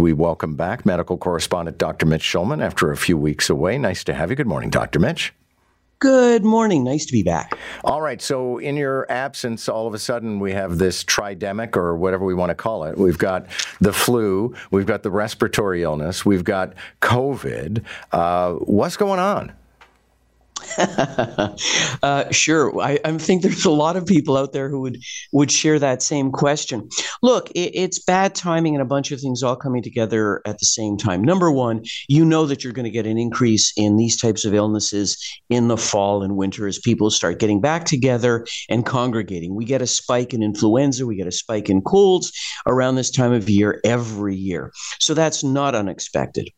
we welcome back medical correspondent Dr. Mitch Shulman after a few weeks away. Nice to have you. Good morning, Dr. Mitch. Good morning. Nice to be back. All right. So, in your absence, all of a sudden we have this tridemic or whatever we want to call it. We've got the flu, we've got the respiratory illness, we've got COVID. Uh, what's going on? uh, sure, I, I, think there's a lot of people out there who would would share that same question. Look, it, it's bad timing and a bunch of things all coming together at the same time. Number one, you know that you're going to get an increase in these types of illnesses in the fall and winter as people start getting back together and congregating. We get a spike in influenza, we get a spike in colds around this time of year every year, so that's not unexpected.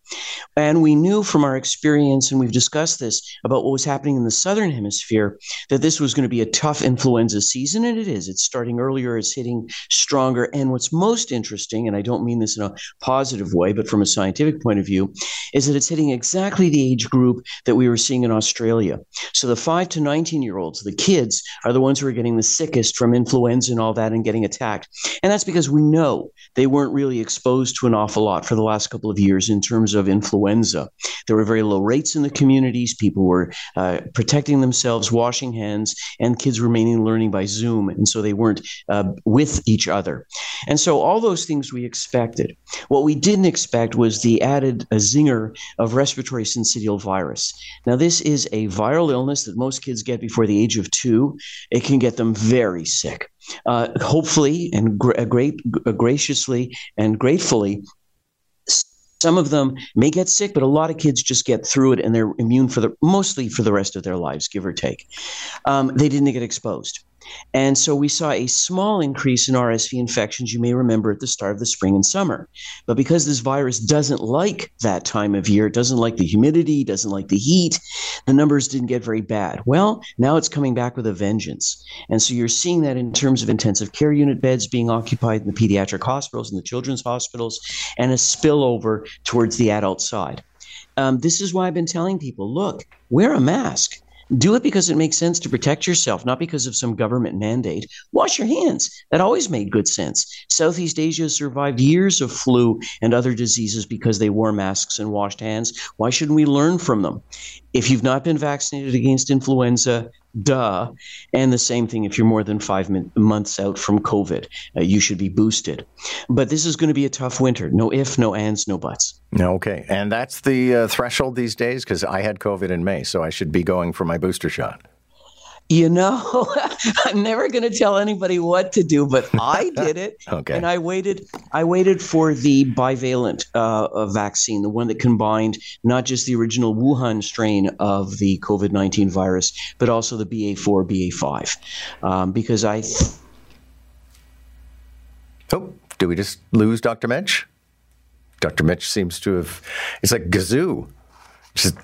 And we knew from our experience, and we've discussed this about what was happening happening in the southern hemisphere that this was going to be a tough influenza season, and it is. It's starting earlier, it's hitting stronger. And what's most interesting, and I don't mean this in a positive way, but from a scientific point of view, is that it's hitting exactly the age group that we were seeing in Australia. So the 5 to 19 year olds, the kids, are the ones who are getting the sickest from influenza and all that and getting attacked. And that's because we know they weren't really exposed to an awful lot for the last couple of years in terms of influenza. There were very low rates in the communities. People were uh, protecting themselves, washing hands, and kids remaining learning by Zoom. And so they weren't uh, with each other. And so all those things we expected. What we didn't expect was the added uh, zinger of respiratory syncytial virus. Now, this is a viral illness that most kids get before the age of two. It can get them very sick. Uh, hopefully and gra- great, graciously and gratefully, some of them may get sick, but a lot of kids just get through it and they're immune for the mostly for the rest of their lives, give or take. Um, they didn't get exposed. And so we saw a small increase in RSV infections, you may remember, at the start of the spring and summer. But because this virus doesn't like that time of year, it doesn't like the humidity, doesn't like the heat, the numbers didn't get very bad. Well, now it's coming back with a vengeance. And so you're seeing that in terms of intensive care unit beds being occupied in the pediatric hospitals and the children's hospitals, and a spillover towards the adult side. Um, this is why I've been telling people look, wear a mask. Do it because it makes sense to protect yourself, not because of some government mandate. Wash your hands. That always made good sense. Southeast Asia survived years of flu and other diseases because they wore masks and washed hands. Why shouldn't we learn from them? If you've not been vaccinated against influenza, duh. And the same thing if you're more than five min- months out from COVID, uh, you should be boosted. But this is going to be a tough winter. No if, no ands, no buts. Okay. And that's the uh, threshold these days because I had COVID in May, so I should be going for my booster shot. You know, I'm never going to tell anybody what to do, but I did it. okay. And I waited. I waited for the bivalent uh, vaccine, the one that combined not just the original Wuhan strain of the COVID-19 virus, but also the BA4, BA5, um, because I. Th- oh, do we just lose Dr. Mitch? Dr. Mitch seems to have. It's like gazoo. Just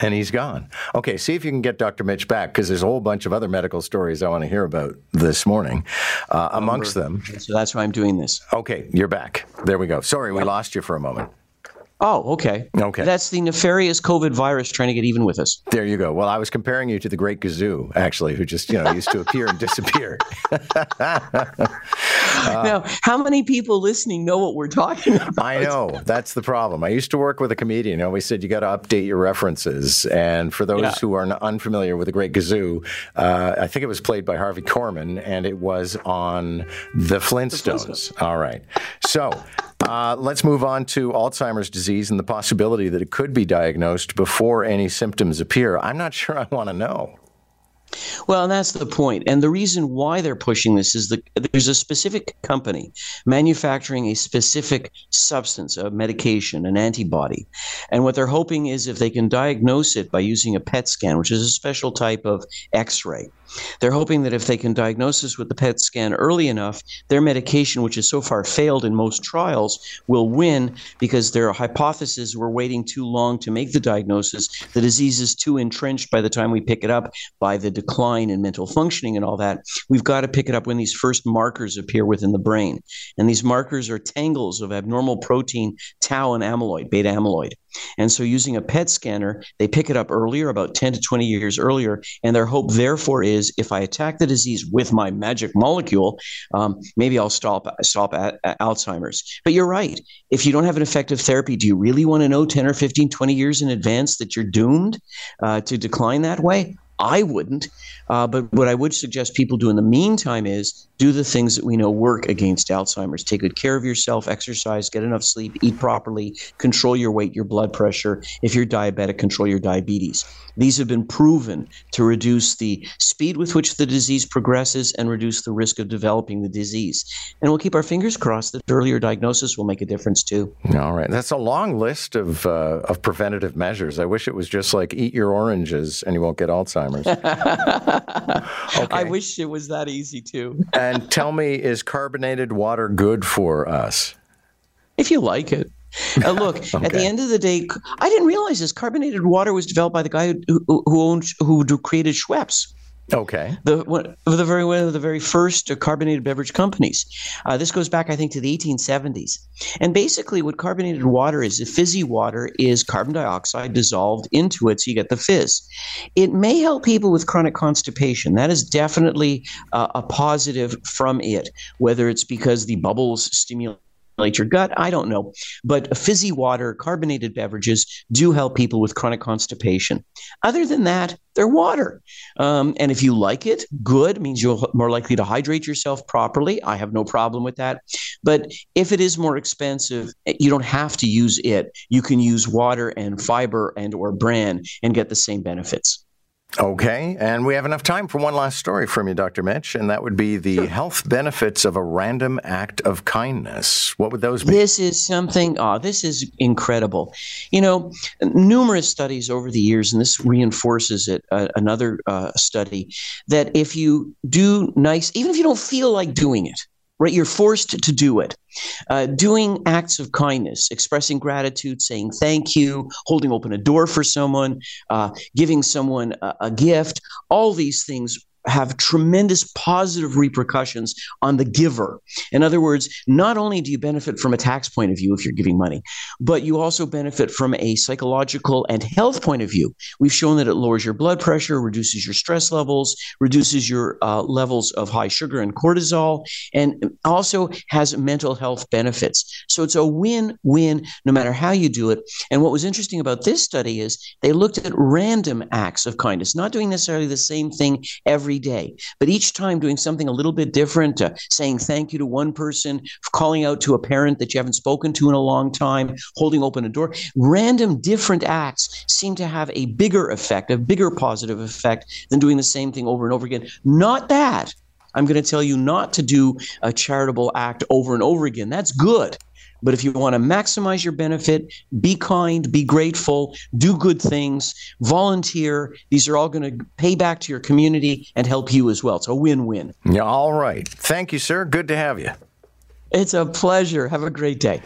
and he's gone. Okay, see if you can get Dr. Mitch back because there's a whole bunch of other medical stories I want to hear about this morning. Uh, amongst them, so that's why I'm doing this. Okay, you're back. There we go. Sorry, we lost you for a moment. Oh, okay. Okay. That's the nefarious COVID virus trying to get even with us. There you go. Well, I was comparing you to the Great Gazoo, actually, who just you know used to appear and disappear. uh, now, how many people listening know what we're talking about? I know that's the problem. I used to work with a comedian. He always said you got to update your references. And for those yeah. who are unfamiliar with the Great Gazoo, uh, I think it was played by Harvey Korman, and it was on the Flintstones. The Flintstones. All right. So uh, let's move on to Alzheimer's disease and the possibility that it could be diagnosed before any symptoms appear. I'm not sure I want to know. Well, and that's the point. And the reason why they're pushing this is that there's a specific company manufacturing a specific substance, a medication, an antibody. And what they're hoping is if they can diagnose it by using a PET scan, which is a special type of x ray, they're hoping that if they can diagnose this with the PET scan early enough, their medication, which has so far failed in most trials, will win because their hypothesis we're waiting too long to make the diagnosis. The disease is too entrenched by the time we pick it up by the decline in mental functioning and all that. We've got to pick it up when these first markers appear within the brain. And these markers are tangles of abnormal protein, tau and amyloid, beta amyloid. And so, using a PET scanner, they pick it up earlier, about 10 to 20 years earlier. And their hope, therefore, is if I attack the disease with my magic molecule, um, maybe I'll stop, stop Alzheimer's. But you're right. If you don't have an effective therapy, do you really want to know 10 or 15, 20 years in advance that you're doomed uh, to decline that way? I wouldn't. Uh, but what I would suggest people do in the meantime is do the things that we know work against Alzheimer's. Take good care of yourself, exercise, get enough sleep, eat properly, control your weight, your blood pressure. If you're diabetic, control your diabetes. These have been proven to reduce the speed with which the disease progresses and reduce the risk of developing the disease. And we'll keep our fingers crossed that earlier diagnosis will make a difference too. All right. That's a long list of, uh, of preventative measures. I wish it was just like eat your oranges and you won't get Alzheimer's. okay. I wish it was that easy too. and tell me, is carbonated water good for us? If you like it. Uh, look, okay. at the end of the day, I didn't realize this. Carbonated water was developed by the guy who, who owned, who created Schweppes. Okay. The one the very one of the very first carbonated beverage companies. Uh, this goes back, I think, to the 1870s. And basically, what carbonated water is, fizzy water is carbon dioxide dissolved into it, so you get the fizz. It may help people with chronic constipation. That is definitely uh, a positive from it, whether it's because the bubbles stimulate your gut. I don't know. But fizzy water, carbonated beverages do help people with chronic constipation. Other than that, they're water. Um, and if you like it, good, means you're more likely to hydrate yourself properly. I have no problem with that. But if it is more expensive, you don't have to use it. You can use water and fiber and or bran and get the same benefits. Okay, and we have enough time for one last story from you, Dr. Mitch, and that would be the sure. health benefits of a random act of kindness. What would those be? This is something, oh, this is incredible. You know, numerous studies over the years, and this reinforces it, uh, another uh, study, that if you do nice, even if you don't feel like doing it, right? You're forced to do it. Uh, doing acts of kindness, expressing gratitude, saying thank you, holding open a door for someone, uh, giving someone a, a gift, all these things have tremendous positive repercussions on the giver. In other words, not only do you benefit from a tax point of view if you're giving money, but you also benefit from a psychological and health point of view. We've shown that it lowers your blood pressure, reduces your stress levels, reduces your uh, levels of high sugar and cortisol, and also has mental health benefits. So it's a win win no matter how you do it. And what was interesting about this study is they looked at random acts of kindness, not doing necessarily the same thing every day. But each time doing something a little bit different, uh, saying thank you to one person, calling out to a parent that you haven't spoken to in a long time, holding open a door. Random different acts seem to have a bigger effect, a bigger positive effect than doing the same thing over and over again. Not that. I'm going to tell you not to do a charitable act over and over again. That's good. But if you want to maximize your benefit, be kind, be grateful, do good things, volunteer. These are all going to pay back to your community and help you as well. It's a win win. Yeah, all right. Thank you, sir. Good to have you. It's a pleasure. Have a great day.